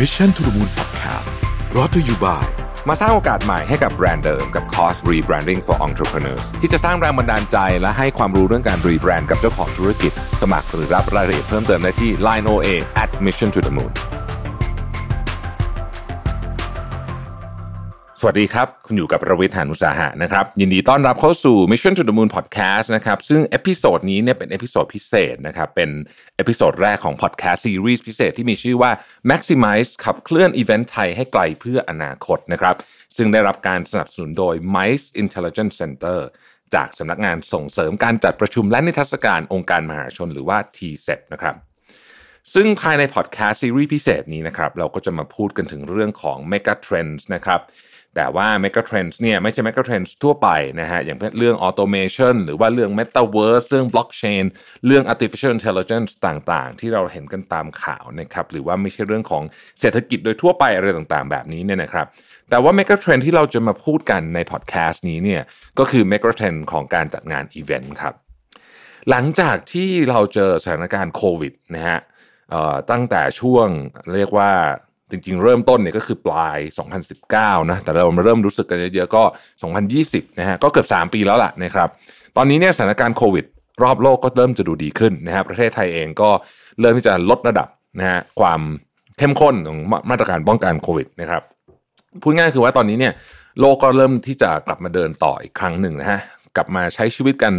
Mission to the Moon Podcast รอ t ธออยู่บ่ายมาสร้างโอกาสใหม่ให้กับแบรนด์เดิมกับคอร์ส Rebranding for Entrepreneurs ที่จะสร้างแรงบันดาลใจและให้ความรู้เรื่องการรีแบรนด์กับเจ้าของธุรกิจ สมัครหรือรับรายละเอียดเพิ่มเติมได้ที่ Line OA at Mission to the Moon สวัสดีครับ คุณอยู่กับผมรวิศ หาญอุตสาหะนะครับ ยินดีต้อนรับเข้าสู่ Mission to the Moon Podcast นะครับ ซึ่ง episode นี้เนี่ยเป็น episode พิเศษนะครับ เป็นepisode แรกของ Podcast Series พิเศษที่มีชื่อว่า Maximize ขับเคลื่อนอีเวนต์ไทยให้ไกลเพื่ออนาคตนะครับ ซึ่งได้รับการสนับสนุนโดย Mice Intelligence Center จากสำนักงานส่งเสริมการจัดประชุมและนิทรรศการองค์การมหาชนหรือว่า TCEB นะครับซึ่งภายในพอดแคสต์ซีรีส์พิเศษนี้นะครับเราก็จะมาพูดกันถึงเรื่องของ Mega Trends นะครับ แต่ว่า Mega Trends เนี่ยไม่ใช่ Mega Trends ทั่วไปนะฮะอย่างเรื่อง Automation หรือว่าเรื่อง Metaverse เรื่อง Blockchain เรื่อง Artificial Intelligence ต่างๆ ที่เราเห็นกันตามข่าวนะครับหรือว่าไม่ใช่เรื่องของเศรษฐกิจโดยทั่วไปอะไรต่างๆ แบบนี้เนี่ยนะครับแต่ว่า Mega Trend ที่เราจะมาพูดกันในพอดแคสต์นี้เนี่ยก็คือ Mega Trend ของการจัดงานอีเวนต์ครับหลังจากที่เราเจอสถานการณ์โควิดนะฮะตั้งแต่ช่วงเรียกว่า จริงๆ เริ่มต้นเนี่ยก็คือปลาย 2019 นะ แต่เรามาเริ่มรู้สึกกันเยอะๆ ก็ 2020 นะฮะ ก็เกือบ 3 ปีแล้วล่ะนะครับ ตอนนี้เนี่ยสถานการณ์โควิด รอบโลกก็เริ่มจะดูดีขึ้นนะฮะประเทศไทยเองก็เริ่มที่จะลดระดับนะฮะความเข้มข้นของมาตรการป้องกันโควิดนะครับ พูดง่ายคือว่าตอนนี้เนี่ยโลกก็เริ่มที่จะกลับมาเดินต่ออีกครั้งหนึ่งนะฮะ กลับมาใช้ชีวิตกัน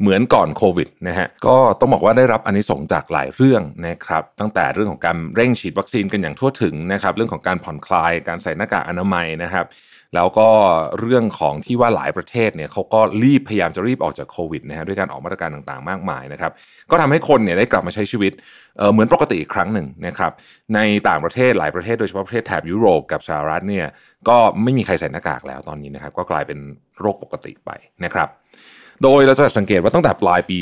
เหมือนก่อนโควิดนะฮะก็ต้องบอกว่าได้รับอนนิสงจากหลายเรื่องนะครับตั้งแต่เรื่องของการเร่งฉีดวัคซีนกันอย่างทั่วถึงนะครับเรื่องของการผ่อนคลายการใส่หน้ากากอนามัยนะครับ แล้วก็เรื่องของที่ว่าหลายประเทศเนี่ยเขาก็รีบพยายามจะรีบออกจากโควิดนะฮะด้วยการออกมาตรการต่างๆ มากมายนะครับ ก็ทำให้คนเนี่ยได้กลับมาใช้ชีวิตเหมือนปกติอีกครั้งหนึ่งนะครับ ในต่างประเทศหลายประเทศโดยเฉพาะประเทศแถบยุโรปกับสหรัฐเนี่ยก็ไม่มีใครใส่หน้ากากแล้วตอนนี้นะครับ ก็กลายเป็นโรคปกติไปนะครับ โดยเราจะสังเกตว่าตั้งแต่ปลายปี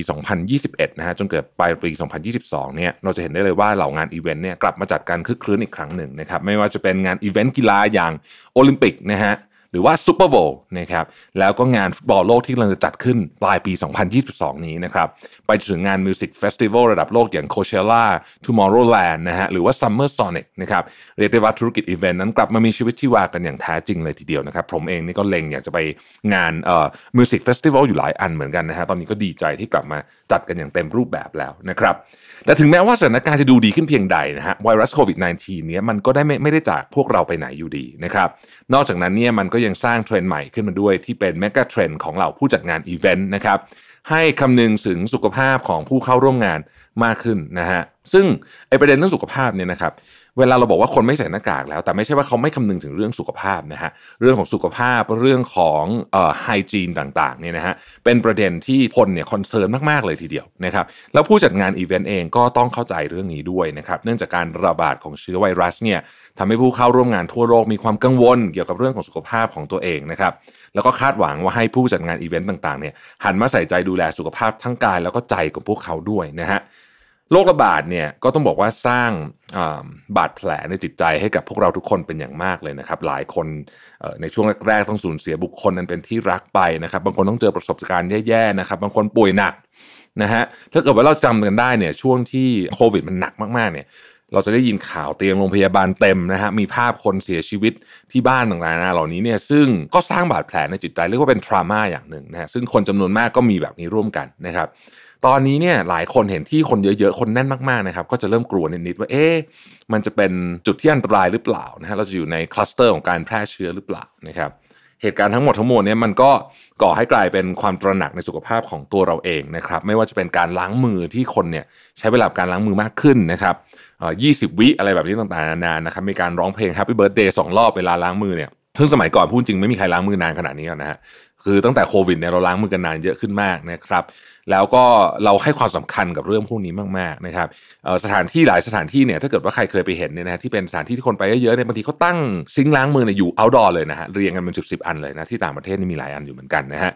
2021 นะฮะจนเกิดปลายปี 2022 เนี่ยเราจะเห็นได้เลยว่าเหล่างานอีเวนต์เนี่ยกลับมาจัดการคึกคืนอีกครั้งหนึ่งนะครับไม่ว่าจะเป็นงานอีเวนต์กีฬาอย่างโอลิมปิกนะฮะ หรือว่า Super Bowl นะครับแล้วก็งานฟุตบอลโลกที่กำลังจะจัดขึ้นปลายปี 2022 นี้นะครับไปถึงงาน music festival ระดับโลกอย่าง Coachella Tomorrowland นะฮะหรือว่า Summer Sonic นะครับเรียกได้ว่าธุรกิจอีเวนต์นั้นกลับมามีชีวิตที่ว่ากันอย่างแท้จริงเลยทีเดียวนะครับผมเองนี่ก็เล็งอยากจะไปงานเอ่อ music festival อยู่หลายอันเหมือนกันนะฮะตอนนี้ก็ดีใจที่กลับมาจัดกันอย่างเต็มรูปแบบแล้วนะครับแต่ถึงแม้ว่าสถานการณ์จะดูดีขึ้นเพียงใดนะฮะไวรัสโควิด -19 เนี้ยมันก็ได้ไม่ไม่ได้จากพวกเราไปไหนอยู่ดีนะครับนอกจากนั้นเนี่ยมันก็ยังสร้างเทรนด์ใหม่ขึ้นมาด้วยที่เป็น mega trend ของเหล่าผู้จัดงานอีเวนต์นะครับให้คำนึงถึงสุขภาพของผู้เข้าร่วมงานมากขึ้นนะฮะซึ่งไอประเด็นเรื่องสุขภาพเนี่ยนะครับ เวลาเราบอกว่าคนไม่ใส่หน้ากากแล้ว แต่ไม่ใช่ว่าเขาไม่คำนึงถึงเรื่องสุขภาพนะฮะเรื่องของสุขภาพเรื่องของเอ่อ hygiene ต่างๆเนี่ยนะฮะเป็นประเด็นที่คนเนี่ย concern มากๆเลยทีเดียวนะครับแล้วผู้จัดงานอีเวนต์เองก็ต้องเข้าใจเรื่องนี้ด้วยนะครับเนื่องจากการระบาดของเชื้อไวรัสเนี่ยทำให้ผู้เข้าร่วมงานทั่วโลกมีความกังวลเกี่ยวกับเรื่องของสุขภาพของตัวเองนะครับแล้วก็คาดหวังว่าให้ผู้จัดงานอีเวนต์ต่างๆเนี่ยหันมาใส่ใจดูแลสุขภาพทั้งกายแล้วก็ใจของพวกเขาด้วยนะฮะ โรคระบาดเนี่ยก็ต้องบอกว่าสร้างบาดแผลในจิตใจให้กับพวกเราทุกคนเป็นอย่างมากเลยนะครับ หลายคนในช่วงแรกๆต้องสูญเสียบุคคลนั้นเป็นที่รักไปนะครับ บางคนต้องเจอประสบการณ์แย่ๆนะครับ บางคนป่วยหนักนะฮะถ้าเกิดว่าเราจำกันได้เนี่ยช่วงที่โควิดมันหนักมากๆเนี่ย เราจะได้ยินข่าวเตียงโรงพยาบาลเต็มนะฮะมีภาพคนเสียชีวิตที่บ้านต่างๆนะเหล่านี้เนี่ยซึ่งก็สร้างบาดแผลในจิตใจเรียกว่าเป็นทรามาอย่างหนึ่งนะฮะซึ่งคนจำนวนมากก็มีแบบนี้ร่วมกันนะครับ ตอนนี้เนี่ยหลายคนเห็นที่คนเยอะๆคนแน่นมากๆนะครับ ก็จะเริ่มกลัวนิดๆว่าเอ๊ะมันจะเป็นจุดที่อันตรายหรือเปล่านะฮะเราจะอยู่ในคลัสเตอร์ของการแพร่เชื้อหรือเปล่านะครับเหตุการณ์ทั้งหมดทั้งมวลเนี่ยมันก็ก่อให้กลายเป็นความตระหนักในสุขภาพของตัวเราเองนะครับ ไม่ว่าจะเป็นการล้างมือที่คนเนี่ยใช้เวลาการล้างมือมากขึ้นนะครับ ยี่สิบวิอะไรแบบนี้ต่างๆนานานะครับมีการร้องเพลง Happy Birthday สองรอบเวลาล้างมือเนี่ยซึ่งสมัยก่อนพูดจริงไม่มีใครล้างมือนานขนาดนี้นะฮะคือตั้งแต่โควิดเนี่ยเราล้างมือกันนานเยอะขึ้นมากนะครับ แล้วก็เราให้ความสำคัญกับเรื่องพวกนี้มากๆนะครับสถานที่หลายสถานที่เนี่ยถ้าเกิดว่าใครเคยไปเห็นเนี่ยนะที่เป็นสถานที่ที่คนไปเยอะๆเนี่ยบางทีเขาตั้งซิงล้างมือเนี่ยอยู่ outdoor เลยนะฮะเรียงกันเป็นสิบสิบอันเลยนะที่ต่างประเทศนี่มีหลายอันอยู่เหมือนกันนะฮะ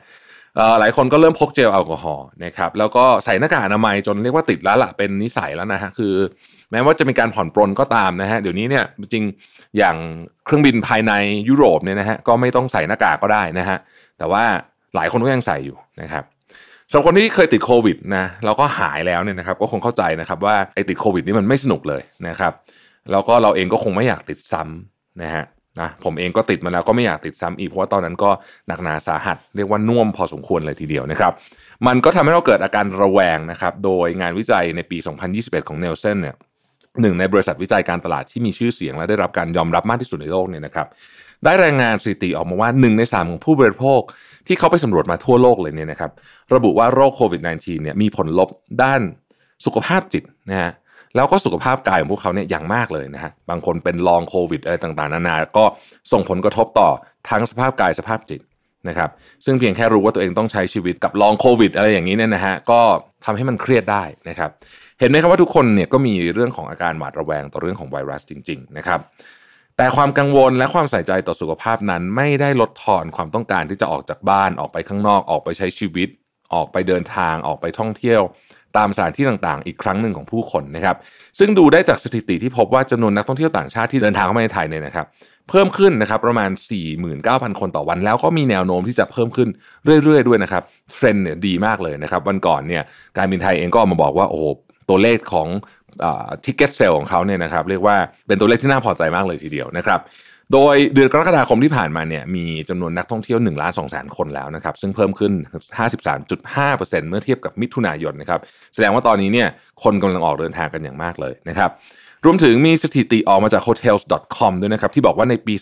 หลายคนก็เริ่มพกเจลแอลกอฮอล์นะครับแล้วก็ใส่หน้ากากอนามัยจนเรียกว่าติดแล้วล่ะเป็นนิสัยแล้วนะฮะคือ แม้ว่าจะมีการผ่อนปรนก็ตามนะฮะเดี๋ยวนี้เนี่ยจริงอย่างเครื่องบินภายในยุโรปเนี่ยนะฮะก็ไม่ต้องใส่หน้ากากก็ได้นะฮะแต่ว่าหลายคนก็ยังใส่อยู่นะครับสำหรับคนที่เคยติดโควิดนะแล้วก็หายแล้วเนี่ยนะครับก็คงเข้าใจนะครับว่าไอ้ติดโควิดนี่มันไม่สนุกเลยนะครับแล้วก็เราเองก็คงไม่อยากติดซ้ำนะฮะนะผมเองก็ติดมาแล้วก็ไม่อยากติดซ้ำอีกเพราะว่าตอนนั้นก็หนักหนาสาหัส เรียกว่าน่วมพอสมควรเลยทีเดียวนะครับ มันก็ทำให้เราเกิดอาการระแวงนะครับ โดยงานวิจัยในปี 2021 ของเนลเซนเนี่ย หนึ่งในบริษัทวิจัยการตลาดที่มีชื่อเสียงและได้รับการยอมรับมากที่สุดในโลกเนี่ยนะครับ ได้รายงานสถิติออกมาว่า1ใน3ของผู้บริโภค ที่เขาไปสำรวจมาทั่วโลกเลยเนี่ยนะครับ ระบุว่าโรคโควิด -19 เนี่ยมีผลลบด้านสุขภาพจิตนะฮะแล้วก็สุขภาพกายของพวกเขาเนี่ยอย่างมากเลยนะฮะบางคนเป็นลองโควิดอะไรต่างๆ นานา ก็ส่งผลกระทบต่อทั้งสภาพกายสภาพจิต นะครับซึ่งเพียงแค่รู้ว่าตัวเองต้องใช้ชีวิตกับลองโควิด อะไรอย่างนี้เนี่ยนะฮะก็ทำให้มันเครียดได้นะครับ เห็นไหมครับว่าทุกคนเนี่ยก็มีเรื่องของอาการหวาดระแวงต่อเรื่องของไวรัสจริง ๆ นะครับ แต่ความกังวลและความใส่ใจต่อสุขภาพนั้น ไม่ได้ลดทอนความต้องการที่จะออกจากบ้านออกไปข้างนอกออกไปใช้ชีวิต ออกไปเดินทางออกไปท่องเที่ยว ตามสถานที่ต่างๆ อีกครั้งหนึ่งของผู้คนนะครับซึ่งดูได้จากสถิติที่พบว่าจำนวนนักท่องเที่ยวต่างชาติที่เดินทางเข้ามาในไทยเนี่ยนะครับเพิ่มขึ้นนะครับประมาณ 49,000 คนต่อวัน แล้วก็มีแนวโน้มที่จะเพิ่มขึ้นเรื่อยๆ ด้วยนะครับเทรนด์เนี่ยดีมากเลยนะครับวันก่อนเนี่ยการบินไทยเองก็ออกมาบอกว่าโอ้โหตัวเลขของ ticket sale ของเขาเนี่ยนะครับเรียกว่าเป็นตัวเลขที่น่าพอใจมากเลยทีเดียวนะครับ โดยเดือนกรกฎาคมที่ผ่านมาเนี่ยมีจำนวนนักท่องเที่ยว1ล้าน2แสนคนแล้วนะครับซึ่งเพิ่มขึ้น 53.5%เมื่อเทียบกับมิถุนายนนะครับแสดงว่าตอนนี้เนี่ยคนกำลังออกเดินทางกันอย่างมากเลยนะครับรวมถึงมีสถิติออกมาจาก hotels.com ด้วยนะครับที่บอกว่าในปี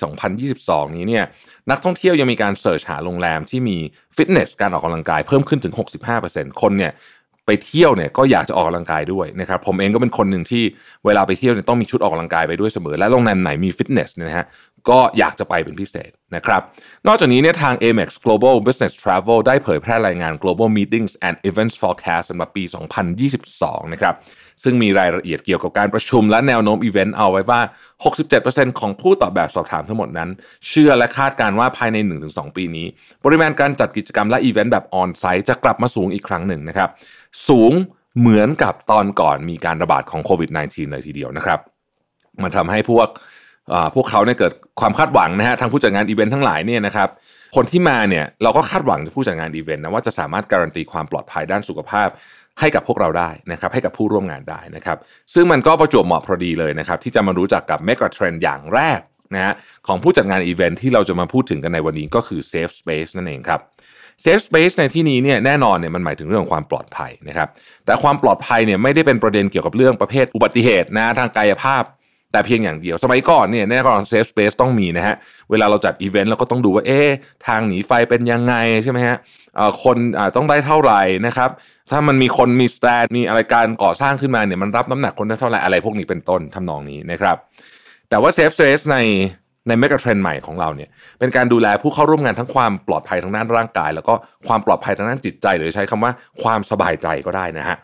2022 นี้เนี่ยนักท่องเที่ยวยังมีการ search หาโรงแรมที่มีฟิตเนสการออกกำลังกายเพิ่มขึ้นถึง 65%คนเนี่ยไปเที่ยวเนี่ยก็อยากจะออกกำลังกายด้วยนะครับผมเองก็เป็นคนหนึ่งที่เวลาไปเที่ยวเนี่ยต้องมีชุดออกกำลังกายไปด้วยเสมอ และโรงแรมไหนมีฟิตเนสเนี่ยนะฮะ ก็อยากจะไปเป็นพิเศษนะครับ นอกจากนี้เนี่ยทาง Amex Global Business Travel ได้เผยแพร่รายงาน Global Meetings and Events Forecast สำหรับปี 2022 นะครับ ซึ่งมีรายละเอียดเกี่ยวกับการประชุมและแนวโน้มอีเวนต์เอาไว้ว่า 67%ของผู้ตอบแบบสอบถามทั้งหมดนั้น เชื่อและคาดการว่าภายใน 1-2 ปีนี้ ปริมาณการจัดกิจกรรมและอีเวนต์แบบ onsite จะกลับมาสูงอีกครั้งหนึ่งนะครับ สูงเหมือนกับตอนก่อนมีการระบาดของโควิด -19 เลยทีเดียวนะครับ มันทำให้พวก พวกเขาเนี่ยเกิดความคาดหวังนะฮะทางผู้จัดงานอีเวนต์ทั้งหลายเนี่ยนะครับคนที่มาเนี่ยเราก็คาดหวังจากผู้จัดงานอีเวนต์นะว่าจะสามารถการันตีความปลอดภัยด้านสุขภาพให้กับพวกเราได้นะครับให้กับผู้ร่วมงานได้นะครับซึ่งมันก็ประจวบเหมาะพอดีเลยนะครับที่จะมารู้จักกับ mega trend อย่างแรกนะฮะของผู้จัดงานอีเวนต์ที่เราจะมาพูดถึงกันในวันนี้ก็คือ Safe Space นั่นเองครับ Safe Space ในที่นี้เนี่ยแน่นอนเนี่ยมันหมายถึงเรื่องของความปลอดภัยนะครับแต่ความปลอดภัยเนี่ยไม่ได้เป็นประเด็นเกี่ยวกับเรื่องประเภทอุบัติเหตุนะทางกายภาพ แต่เพียงอย่างเดียว สมัยก่อนเนี่ยแน่นอน safe space ต้องมีนะฮะ เวลาเราจัดอีเวนต์เราก็ต้องดูว่าเอ๊ะทางหนีไฟเป็นยังไงใช่ไหมฮะคนต้องได้เท่าไหร่นะครับ ถ้ามันมีคนมีสแตนมีอะไรการก่อสร้างขึ้นมาเนี่ยมันรับน้ำหนักคนได้เท่าไหร่อะไรพวกนี้เป็นต้นทำนองนี้นะครับ แต่ว่าเซฟสเปซในในเมกะเทรนใหม่ของเราเนี่ยเป็นการดูแลผู้เข้าร่วมงานทั้งความปลอดภัยทางด้านร่างกาย แล้วก็ความปลอดภัยทางด้านจิตใจ หรือใช้คำว่าความสบายใจก็ได้นะฮะ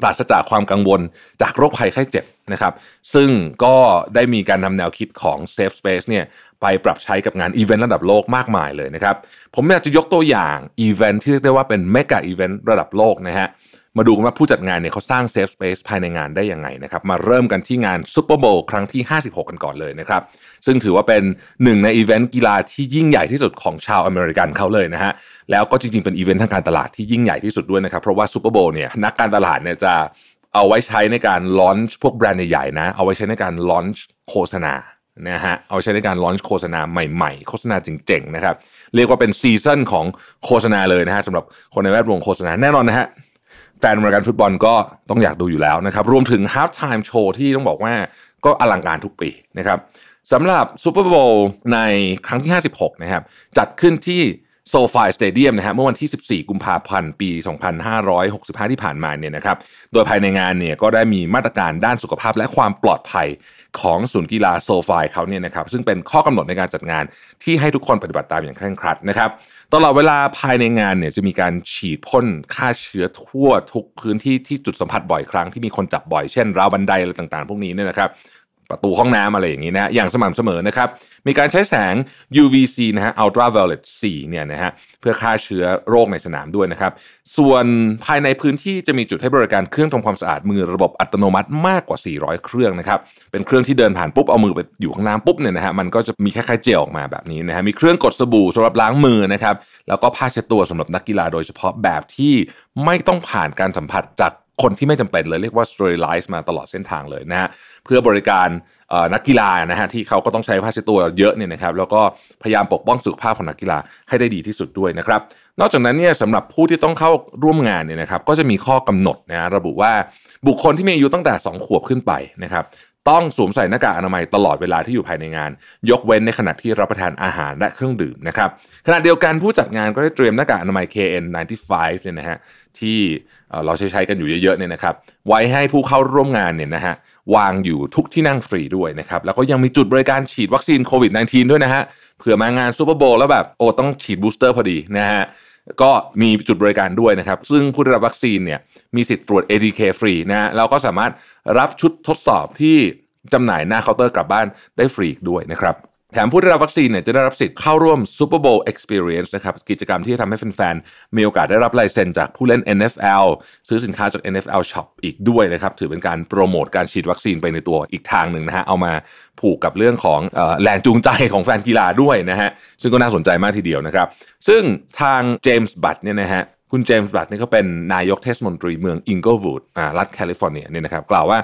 ปราศจากความกังวลจากโรคภัยไข้เจ็บ นะครับ ซึ่งก็ได้มีการนำแนวคิดของ Safe Space เนี่ยไปปรับใช้กับงานอีเวนต์ระดับโลกมากมายเลยนะครับ ผมอยากจะยกตัวอย่างอีเวนต์ที่เรียกได้ว่าเป็น mega event ระดับโลกนะฮะมาดูกันว่าผู้จัดงานเนี่ยเขาสร้าง safe space ภายในงานได้ยังไงนะครับ มาเริ่มกันที่งาน Super Bowl ครั้งที่ 56 กันก่อนเลยนะครับ ซึ่งถือว่าเป็นหนึ่งในอีเวนต์กีฬาที่ยิ่งใหญ่ที่สุดของชาวอเมริกันเขาเลยนะฮะแล้วก็จริงๆเป็นอีเวนต์ทางการตลาดที่ยิ่งใหญ่ที่สุดด้วยนะครับ เพราะว่า Super Bowl เนี่ยนักการตลาดเนี่ยจะ เอาไว้ใช้ในการ launch พวกแบรนด์ใหญ่ๆนะ เอาไว้ใช้ในการ launchโฆษณานะฮะเอาใช้ในการ launch โฆษณาใหม่ๆ โฆษณาเจ๋งๆนะครับ เรียกว่าเป็น season ของโฆษณาเลยนะฮะสำหรับคนในแวดวงโฆษณาแน่นอนนะฮะแฟนอเมริกันฟุตบอลก็ต้องอยากดูอยู่แล้วนะครับ รวมถึง halftime show ที่ต้องบอกว่าก็อลังการทุกปีนะครับสำหรับ Super Bowl ในครั้งที่ 56 นะครับ จัดขึ้นที่ SoFi Stadium นะฮะเมื่อวันที่ 14 กุมภาพันธ์ ปี 2565 ที่ผ่านมาเนี่ยนะครับ โดยภายในงานเนี่ยก็ได้มีมาตรการด้านสุขภาพและความปลอดภัยของศูนย์กีฬาโซฟายเขาเนี่ยนะครับ ซึ่งเป็นข้อกำหนดในการจัดงานที่ให้ทุกคนปฏิบัติตามอย่างเคร่งครัดนะครับ ตลอดเวลาภายในงานเนี่ยจะมีการฉีดพ่นฆ่าเชื้อทั่วทุกพื้นที่ที่จุดสัมผัสบ่อยครั้งที่มีคนจับบ่อยเช่นราวบันไดอะไรต่างๆ พวกนี้เนี่ยนะครับ ประตูห้องน้ำอะไรอย่างนี้นะอย่างสม่ำเสมอนะครับ มีการใช้แสง UVC นะฮะ ultraviolet 4เนี่ยนะฮะเพื่อฆ่าเชื้อโรคในสนามด้วยนะครับ ส่วนภายในพื้นที่จะมีจุดให้บริการเครื่องทำความสะอาดมือระบบอัตโนมัติมากกว่า 400 เครื่องนะครับ เป็นเครื่องที่เดินผ่านปุ๊บ เอามือไปอยู่ข้างน้ำปุ๊บเนี่ยนะฮะมันก็จะมีคล้ายๆเจลออกมาแบบนี้นะฮะมีเครื่องกดสบู่สำหรับล้างมือนะครับแล้วก็ผ้าเช็ดตัวสำหรับนักกีฬาโดยเฉพาะแบบที่ไม่ต้องผ่านการสัมผัสจาก คนที่ไม่จำเป็นเลยเรียกว่า sterilize มาตลอดเส้นทางเลยนะฮะเพื่อบริการนักกีฬานะฮะที่เขาก็ต้องใช้ผ้าเช็ดตัวเยอะเนี่ยนะครับแล้วก็พยายามปกป้องสุขภาพของนักกีฬาให้ได้ดีที่สุดด้วยนะครับ นอกจากนั้นเนี่ยสำหรับผู้ที่ต้องเข้าร่วมงานเนี่ยนะครับก็จะมีข้อกำหนดนะระบุว่าบุคคลที่มีอายุตั้งแต่ 2 ขวบขึ้นไปนะครับ ต้องสวมใส่หน้ากากอนามัยตลอดเวลาที่อยู่ภายในงาน ยกเว้นในขณะที่รับประทานอาหารและเครื่องดื่มนะครับขณะเดียวกันผู้จัดงานก็ได้เตรียมหน้ากากอนามัย KN95 เนี่ยนะฮะที่เราใช้ใช้กันอยู่เยอะๆเนี่ยนะครับไว้ให้ผู้เข้าร่วมงานเนี่ยนะฮะวางอยู่ทุกที่นั่งฟรีด้วยนะครับแล้วก็ยังมีจุดบริการฉีดวัคซีนโควิด -19 ด้วยนะฮะเผื่อมางาน Super Bowl แล้วแบบโอ้ต้องฉีด booster พอดีนะฮะ ก็มีจุดบริการด้วยนะครับ ซึ่งผู้ได้รับวัคซีนเนี่ยมีสิทธิ์ตรวจ ATK ฟรีนะแล้วก็สามารถรับชุดทดสอบที่จำหน่ายหน้าเคาน์เตอร์กลับบ้านได้ฟรีด้วยนะครับ แถมผู้ได้รับวัคซีนเนี่ยจะได้รับสิทธิ์เข้าร่วม Super Bowl Experience นะครับกิจกรรมที่ทำให้แฟนๆมีโอกาสได้รับลายเซ็นจากผู้เล่น NFL ซื้อสินค้าจาก NFL Shop อีกด้วยนะครับถือเป็นการโปรโมทการฉีดวัคซีนไปในตัวอีกทางหนึ่งนะฮะเอามาผูกกับเรื่องของอ่อแรงจูงใจของแฟนกีฬาด้วยนะฮะซึ่งก็น่าสนใจมากทีเดียวนะครับ ซึ่งทางเจมส์บัตเนี่ยนะฮะคุณเจมส์บัตนี่เขาเป็นนายกเทศมนตรีเมืองอิงเกิลวูดอ่ารัฐแคลิฟอร์เนียเนี่ยนะครับกล่าวว่า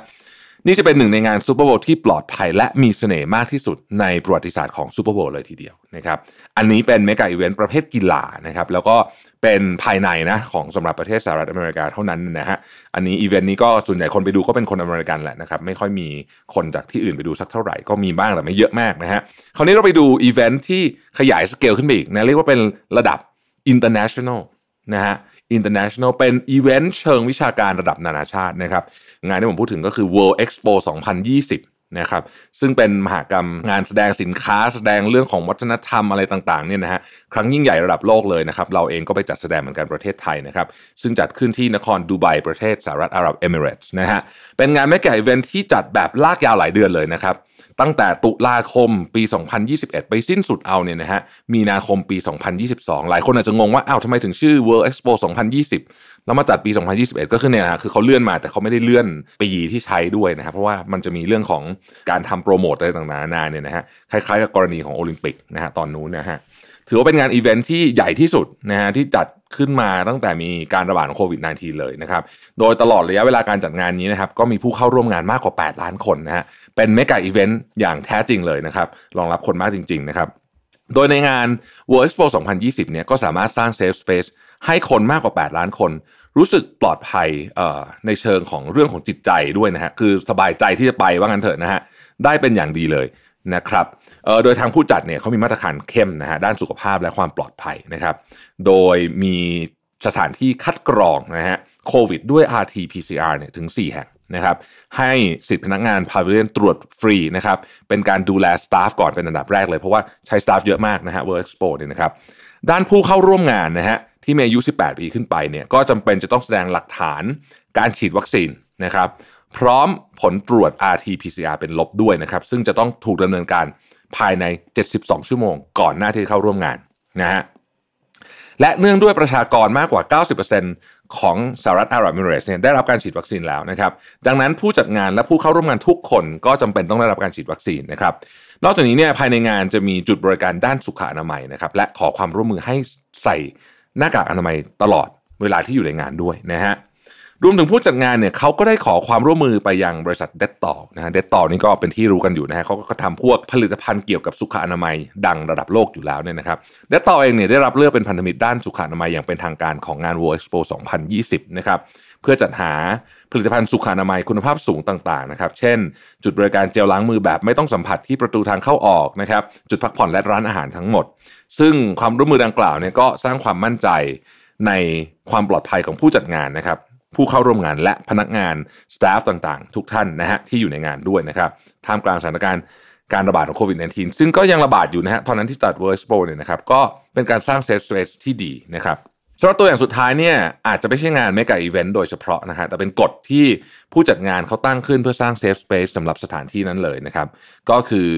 นี่จะเป็นหนึ่งในงาน Super Bowl ที่ปลอดภัยและมีเสน่ห์มากที่สุดในประวัติศาสตร์ของ Super Bowl เลยทีเดียวนะครับ อันนี้เป็น mega event ประเภทกีฬานะครับ แล้วก็เป็นภายในนะของสำหรับประเทศสหรัฐอเมริกาเท่านั้นนะฮะ อันนี้อีเวนต์นี้ก็ส่วนใหญ่คนไปดูก็เป็นคนอเมริกันแหละนะครับ ไม่ค่อยมีคนจากที่อื่นไปดูสักเท่าไหร่ ก็มีบ้างแต่ไม่เยอะมากนะฮะ คราวนี้เราไปดูอีเวนต์ที่ขยายสเกลขึ้นไปอีกนะ เรียกว่าเป็นระดับ international นะฮะ international เป็นอีเวนต์เชิงวิชาการระดับนานาชาตินะครับ งานที่ผมพูดถึงก็คือ World Expo 2020 นะครับซึ่งเป็นมหากรรมงานแสดงสินค้าแสดงเรื่องของวัฒนธรรมอะไรต่างๆเนี่ยนะฮะครั้งยิ่งใหญ่ระดับโลกเลยนะครับเราเองก็ไปจัดแสดงเหมือนกันประเทศไทยนะครับซึ่งจัดขึ้นที่นครดูไบประเทศสหรัฐอาหรับเอมิเรตส์นะฮะเป็นงาน mega event ที่จัดแบบลากยาวหลายเดือนเลยนะครับตั้งแต่ตุลาคมปี 2021 ไปสิ้นสุดเอาเนี่ยนะฮะมีนาคมปี 2022 หลายคนอาจจะงงว่าอ้าวทำไมถึงชื่อ World Expo 2020 แล้วมาจัดปี 2021 ก็คือเนี่ยนะคือเขาเลื่อนมาแต่เขาไม่ได้เลื่อนปีที่ใช้ด้วยนะครับเพราะว่ามันจะมีเรื่องของการทำโปรโมทอะไรต่างๆนานาเนี่ยนะฮะคล้ายๆกับกรณีของโอลิมปิกนะฮะตอนนู้นนะฮะถือว่าเป็นงานอีเวนท์ที่ใหญ่ที่สุดนะฮะที่จัดขึ้นมาตั้งแต่มีการระบาดของโควิด -19 เลยนะครับ โดยตลอดระยะเวลาการจัดงานนี้นะครับก็มีผู้เข้าร่วมงานมากกว่า 8 ล้านคนนะฮะเป็นเมกะอีเวนต์อย่างแท้จริงเลยนะครับรองรับคนมากจริง ๆ นะครับ โดยในงาน World Expo 2020 เนี่ยก็สามารถสร้าง Safe Space ให้คนมากกว่า 8 ล้านคน รู้สึกปลอดภัยในเชิงของเรื่องของจิตใจด้วยนะฮะคือสบายใจที่จะไปว่างั้นเถอะนะฮะได้เป็นอย่างดีเลยนะครับโดยทางผู้จัดเนี่ยเขามีมาตรการเข้มนะฮะด้านสุขภาพและความปลอดภัยนะครับ โดยมีสถานที่คัดกรองนะฮะโควิดด้วย RT-PCR เนี่ยถึง 4 แห่ง นะครับให้สิทธิพนักงานพาวิเลียนตรวจฟรีนะครับเป็นการดูแลสตาฟก่อนเป็นอันดับแรกเลย เพราะว่าใช้สตาฟเยอะมากนะฮะ World Expo เนี่ยนะครับด้านผู้เข้าร่วมงานนะฮะที่มีอายุ 18 ปีขึ้นไปเนี่ยก็จำเป็นจะต้องแสดงหลักฐานการฉีดวัคซีนนะครับพร้อมผลตรวจ RT-PCR เป็นลบด้วยนะครับซึ่งจะต้องถูกดำเนินการภายใน 72 ชั่วโมง ก่อนหน้าที่เข้าร่วมงานนะฮะและเนื่องด้วยประชากรมากกว่า 90% ของสหรัฐอาหรับเอมิเรตส์เนี่ยได้รับการฉีดวัคซีนแล้วนะครับ ดังนั้นผู้จัดงานและผู้เข้าร่วมงานทุกคนก็จำเป็นต้องได้รับการฉีดวัคซีนนะครับ นอกจากนี้เนี่ยภายในงานจะมีจุดบริการด้านสุขอนามัยนะครับและขอความร่วมมือให้ใส่หน้ากากอนามัยตลอดเวลาที่อยู่ในงานด้วยนะฮะ รวมถึงผู้จัดงานเนี่ยเขาก็ได้ขอความร่วมมือไปยังบริษัทเดตต่อนะฮะเดตต่อนี่ก็เป็นที่รู้กันอยู่นะฮะเขาก็ทำพวกผลิตภัณฑ์เกี่ยวกับสุขอนามัยดังระดับโลกอยู่แล้วเนี่ยนะครับเดตต่อเองเนี่ยได้รับเลือกเป็นพันธมิตรด้านสุขอนามัยอย่างเป็นทางการของงาน World Expo 2020 นะครับเพื่อจัดหาผลิตภัณฑ์สุขอนามัยคุณภาพสูงต่างๆนะครับ เช่น จุดบริการเจลล้างมือแบบไม่ต้องสัมผัสที่ประตูทางเข้าออกนะครับ จุดพักผ่อนและร้านอาหารทั้งหมด ซึ่งความร่วมมือดังกล่าวเนี่ยก็สร้างความมั่นใจในความปลอดภัยของผู้จัดงานนะครับ ผู้เข้าร่วมงานและพนักงานสตาฟต่างๆ ทุกท่านนะฮะที่อยู่ในงานด้วยนะครับท่ามกลางสถานการณ์การระบาดของโควิด -19 ซึ่งก็ยังระบาดอยู่นะฮะตอนนั้นที่จัด World Expo เนี่ยนะครับก็เป็นการสร้าง safe space ที่ดีนะครับ สำหรับตัวอย่างสุดท้ายเนี่ยอาจจะไม่ใช่งาน mega event โดยเฉพาะนะฮะแต่เป็นกฎที่ผู้จัดงานเขาตั้งขึ้นเพื่อสร้าง safe space สำหรับสถานที่นั้นเลยนะครับ ก็คือ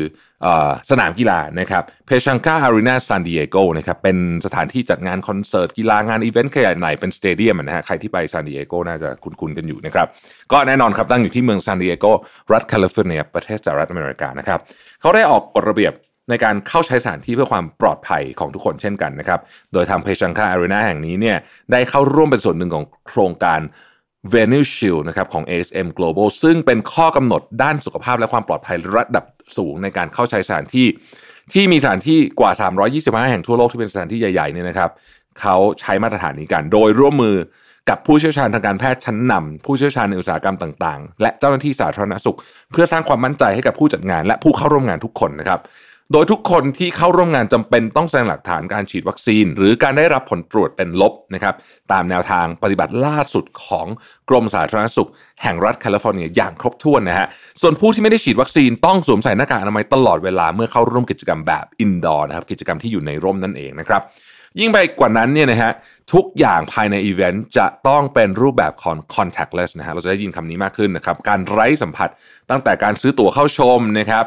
อสนามกีฬานะครับ Pechanga Arena ซานดิเอโกนะครับเป็นสถานที่จัดงานคอนเสิร์ตกีฬางานอีเวนต์ขนาดใหญ่เป็น stadium นะฮะใครที่ไปซานดิเอโกน่าจะคุ้นๆกันอยู่นะครับ ก็แน่นอนครับตั้งอยู่ที่เมืองซานดิเอโกรัฐแคลิฟอร์เนีย ประเทศสหรัฐอเมริกานะครับเขาได้ออกกฎระเบียบ ในการเข้าใช้สถานที่เพื่อความปลอดภัยของทุกคนเช่นกันนะครับ โดยทาง Pechanga Arena แห่งนี้เนี่ยได้เข้าร่วมเป็นส่วนหนึ่งของโครงการ Venue Shield นะครับของ ASM Global ซึ่งเป็นข้อกำหนดด้านสุขภาพและความปลอดภัยระดับสูงในการเข้าใช้สถานที่ ที่มีสถานที่กว่า 325 แห่งทั่วโลกที่เป็นสถานที่ใหญ่ๆเนี่ยนะครับเขาใช้มาตรฐานนี้กัน โดยร่วมมือกับผู้เชี่ยวชาญทางการแพทย์ชั้นนำผู้เชี่ยวชาญในอุตสาหกรรมต่างๆ และเจ้าหน้าที่สาธารณสุข เพื่อสร้างความมั่นใจให้กับผู้จัดงานและผู้เข้าร่วมงานทุกคนนะครับ โดยทุกคนที่เข้าร่วมงานจำเป็นต้องแสดงหลักฐานการฉีดวัคซีน หรือการได้รับผลตรวจเป็นลบนะครับตามแนวทางปฏิบัติล่าสุดของกรมสาธารณสุข แห่งรัฐแคลิฟอร์เนียอย่างครบถ้วนนะฮะส่วนผู้ที่ไม่ได้ฉีดวัคซีนต้องสวมใส่หน้ากากอนามัยตลอดเวลาเมื่อเข้าร่วมกิจกรรมแบบ indoor นะครับกิจกรรมที่อยู่ในร่มนั่นเองนะครับ ยิ่งไปกว่านั้นเนี่ยนะฮะทุกอย่างภายในอีเวนต์จะต้องเป็นรูปแบบของ contactless นะฮะเราจะได้ยินคำนี้มากขึ้นนะครับการไร้สัมผัสตั้งแต่การซื้อตั๋วเข้าชมนะครับ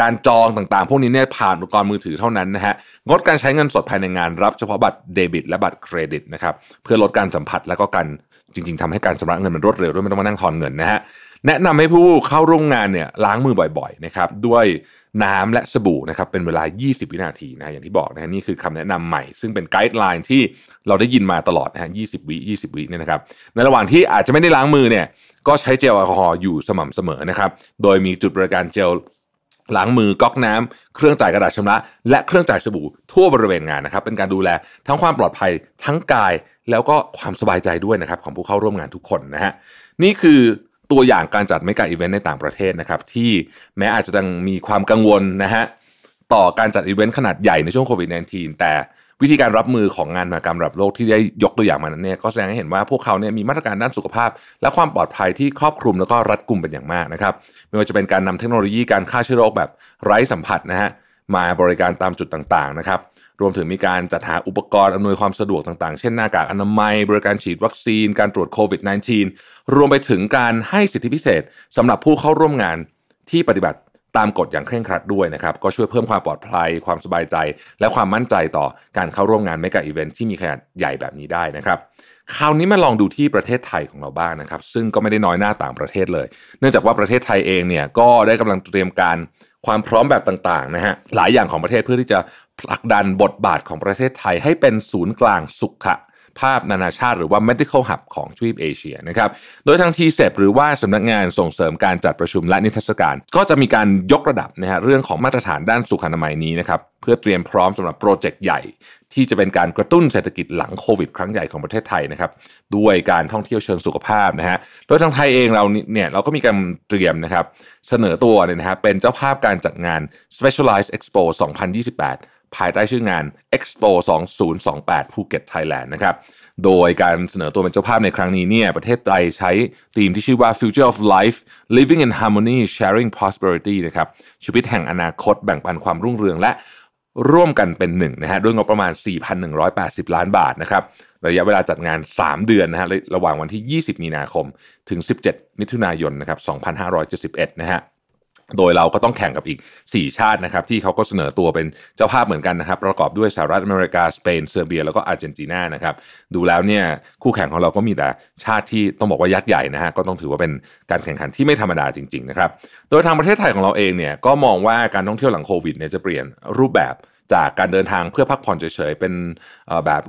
การจองต่างๆ พวกนี้เนี่ยผ่านอุปกรณ์มือถือเท่านั้นนะฮะงดการใช้เงินสดภายในงานรับเฉพาะบัตรเดบิต และบัตรเครดิตนะครับเพื่อลดการสัมผัสและก็การจริง ๆทำให้การชำระเงินมันรวดเร็วด้วยไม่ต้องมานั่งทอนเงินนะฮะ แนะนำให้ผู้เข้าร่วมงานเนี่ยล้างมือบ่อยๆนะครับด้วยน้ำและสบู่นะครับเป็นเวลา 20 วินาทีนะอย่างที่บอกนะนี่คือคำแนะนำใหม่ ซึ่งเป็นไกด์ไลน์ที่เราได้ยินมาตลอดนะฮะ20วิ 20 วิเนี่ยนะครับในระหว่างที่อาจจะไม่ได้ล้างมือเนี่ยก็ใช้เจลแอลกอฮอล์อยู่สม่ำเสมอนะครับโดยมีจุดบริการเจลล้างมือก๊อกน้ำเครื่องจ่ายกระดาษชำระ และเครื่องจ่ายสบู่ทั่วบริเวณงานนะครับ เป็นการดูแลทั้งความปลอดภัยทั้งกายแล้วก็ความสบายใจด้วยนะครับของผู้เข้าร่วมงานทุกคนนะฮะนี่คือ ตัวอย่างการจัดเมกะอีเวนต์ในต่างประเทศนะครับ ที่แม้อาจจะยังมีความกังวลนะฮะต่อการจัดอีเวนต์ขนาดใหญ่ในช่วงโควิด -19 แต่วิธีการรับมือของงานมหกรรมระดับโลกที่ได้ยกตัวอย่างมานั้นเนี่ยก็แสดงให้เห็นว่าพวกเขาเนี่ยมีมาตรการด้านสุขภาพ และความปลอดภัยที่ครอบคลุมแล้วก็รัดกุมเป็นอย่างมากนะครับ ไม่ว่าจะเป็นการนำเทคโนโลยีการฆ่าเชื้อโรคแบบไร้สัมผัสนะฮะมาบริการตามจุดต่างๆนะครับ รวมถึงมีการจัดหาอุปกรณ์อำนวยความสะดวกต่างๆ เช่นหน้ากากอนามัย บริการฉีดวัคซีน การตรวจโควิด -19 รวมไปถึงการให้สิทธิพิเศษสำหรับผู้เข้าร่วมงานที่ปฏิบัติตามกฎอย่างเคร่งครัดด้วยนะครับ ก็ช่วยเพิ่มความปลอดภัย ความสบายใจ และความมั่นใจต่อการเข้าร่วมงาน mega event ที่มีขนาดใหญ่แบบนี้ได้นะครับ คราวนี้มาลองดูที่ประเทศไทยของเราบ้างนะครับ ซึ่งก็ไม่ได้น้อยหน้าต่างประเทศเลย เนื่องจากว่าประเทศไทยเองเนี่ยก็ได้กำลังเตรียมการความพร้อมแบบต่างๆนะฮะหลายอย่างของประเทศเพื่อที่จะ ผลักดันบทบาทของประเทศไทยให้เป็นศูนย์กลางสุขภาพนานาชาติหรือว่า medical hub ของทวีปเอเชียนะครับ โดยทางทีเซหรือว่าสำนักงานส่งเสริมการจัดประชุมและนิทรรศการ ก็จะมีการยกระดับนะฮะเรื่องของมาตรฐานด้านสุขอนามัยนี้นะครับ เพื่อเตรียมพร้อมสำหรับโปรเจกต์ใหญ่ ที่จะเป็นการกระตุ้นเศรษฐกิจหลังโควิดครั้งใหญ่ของประเทศไทยนะครับ ด้วยการท่องเที่ยวเชิงสุขภาพนะฮะ โดยทางไทยเองเราเนี่ยเราก็มีการเตรียมนะครับเสนอตัวเนี่ยนะฮะเป็นเจ้าภาพการจัดงาน Specialized Expo 2028 ภายใต้ชื่องาน Expo 2028 ภูเก็ตไทยแลนด์นะครับโดยการเสนอตัวเป็นเจ้าภาพในครั้งนี้เนี่ยประเทศไทยใช้ธีมที่ชื่อว่า Future of Life Living in Harmony Sharing Prosperity นะครับชีวิตแห่งอนาคตแบ่งปันความรุ่งเรืองและร่วมกันเป็นหนึ่งนะฮะด้วยงบประมาณ 4,180 ล้านบาทนะครับระยะเวลาจัดงาน 3 เดือนนะฮะระหว่างวันที่ 20 มีนาคม ถึง 17 มิถุนายนนะครับ 2571 นะฮะ โดยเราก็ต้องแข่งกับอีก 4 ชาตินะครับที่เขาก็เสนอตัวเป็นเจ้าภาพเหมือนกันนะครับ ประกอบด้วยสหรัฐอเมริกา สเปน เซอร์เบีย แล้วก็อาร์เจนตินานะครับดูแล้วเนี่ยคู่แข่งของเราก็มีแต่ชาติที่ต้องบอกว่ายักษ์ใหญ่นะฮะก็ต้องถือว่าเป็นการแข่งขันที่ไม่ธรรมดาจริงๆนะครับโดยทางประเทศไทยของเราเองเนี่ยก็มองว่าการท่องเที่ยวหลังโควิดเนี่ยจะเปลี่ยนรูปแบบ จากการเดินทางเพื่อพักผ่อนเฉยๆ เป็นแบบ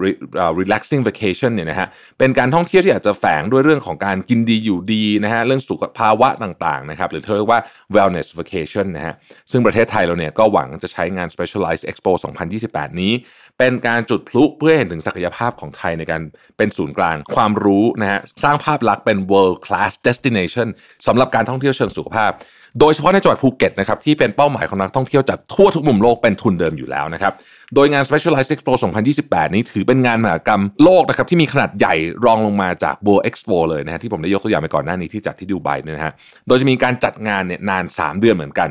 relaxing vacation เนี่ยนะฮะ เป็นการท่องเที่ยวที่อาจจะแฝงด้วยเรื่องของการกินดีอยู่ดีนะฮะ เรื่องสุขภาวะต่างๆนะครับ หรือเรียกว่า wellness vacation นะฮะ ซึ่งประเทศไทยเราเนี่ยก็หวังจะใช้งาน specialized expo 2028 นี้ เป็นการจุดพลุเพื่อเห็นถึงศักยภาพของไทยในการเป็นศูนย์กลางความรู้นะฮะ สร้างภาพลักษณ์เป็น world class destination สำหรับการท่องเที่ยวเชิงสุขภาพ โดยเฉพาะในจังหวัดภูเก็ตนะครับที่เป็นเป้าหมายของนักท่องเที่ยวจากทั่วทุกมุมโลกเป็นทุนเดิมอยู่แล้วนะครับโดยงาน Specialized Expo 2028 นี้ถือเป็นงานมหกรรมโลกนะครับที่มีขนาดใหญ่รองลงมาจาก World Expo เลยนะฮะที่ผมได้ยกตัวอย่างไปก่อนหน้านี้ที่จัดที่ดูไบเนี่ยนะฮะโดยจะมีการจัดงานเนี่ยนาน 3 เดือนเหมือนกัน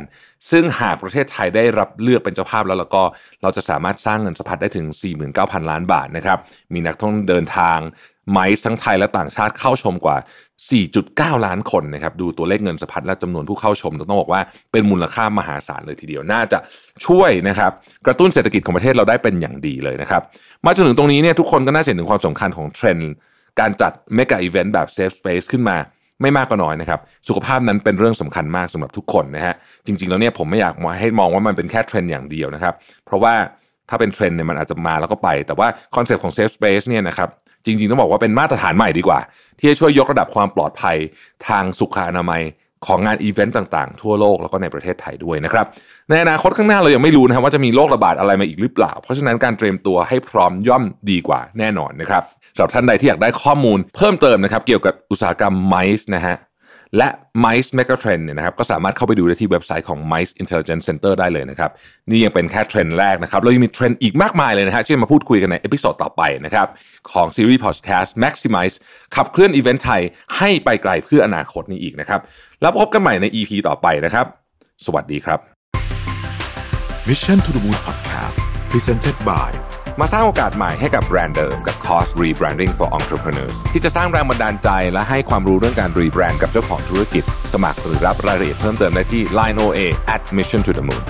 ซึ่งหากประเทศไทยได้รับเลือกเป็นเจ้าภาพแล้วแล้วก็เราจะสามารถสร้างเงินสะพัดได้ถึง 49,000 ล้านบาทนะครับมีนักท่องเดินทาง ไมซ์ทั้งไทยและต่างชาติเข้าชมกว่า 4.9 ล้านคนนะครับดูตัวเลขเงินสะพัดและจำนวนผู้เข้าชมต้องบอกว่าเป็นมูลค่ามหาศาลเลยทีเดียวน่าจะช่วยนะครับกระตุ้นเศรษฐกิจของประเทศเราได้เป็นอย่างดีเลยนะครับมาจนถึงตรงนี้เนี่ยทุกคนก็น่าจะเห็นถึงความสำคัญของเทรนด์การจัด mega event แบบ safe space ขึ้นมาไม่มากก็น้อยนะครับ สุขภาพนั้นเป็นเรื่องสำคัญมากสำหรับทุกคนนะฮะจริง ๆ แล้วเนี่ยผมไม่อยากให้มองว่ามันเป็นแค่เทรนด์อย่างเดียวนะครับ เพราะว่าถ้าเป็นเทรนด์เนี่ยมันอาจจะมาแล้วก็ไป แต่ว่า concept ของ safe space เนี่ยนะครับ จริงๆต้องบอกว่าเป็นมาตรฐานใหม่ดีกว่า ที่จะช่วยยกระดับความปลอดภัยทางสุขอนามัยของงานอีเวนต์ต่างๆ ทั่วโลกแล้วก็ในประเทศไทยด้วยนะครับในอนาคตข้างหน้าเรายังไม่รู้นะครับว่าจะมีโรคระบาดอะไรมาอีกหรือเปล่า เพราะฉะนั้นการเตรียมตัวให้พร้อมย่อมดีกว่าแน่นอนนะครับสำหรับท่านใดที่อยากได้ข้อมูลเพิ่มเติมนะครับเกี่ยวกับอุตสาหกรรม MICE นะฮะ และ MICE Megatrend เนี่ยนะครับก็สามารถเข้าไปดูได้ที่เว็บไซต์ของ MICE Intelligence Center ได้เลยนะครับ นี่ยังเป็นแค่เทรนด์แรกนะครับเรายังมีเทรนด์อีกมากมายเลยนะฮะที่มาพูดคุยกันใน episode ต่อไปนะครับของซีรีส์พอดแคสต์ Maximize ขับเคลื่อนอีเวนต์ไทยให้ไปไกลเพื่ออนาคตนี้อีกนะครับ แล้วพบกันใหม่ใน EP ต่อไปนะครับ สวัสดีครับ Mission to the Moon Podcast Presented by มาสร้างโอกาสใหม่ให้กับแบรนด์เดิมกับ Cost Rebranding for Entrepreneurs ที่จะสร้างแรงบันดาลใจและให้ความรู้เรื่องการรีแบรนด์กับเจ้าของธุรกิจ สมัครหรือรับรายละเอียดเพิ่มเติมได้ที่ Line OA at Mission to the Moon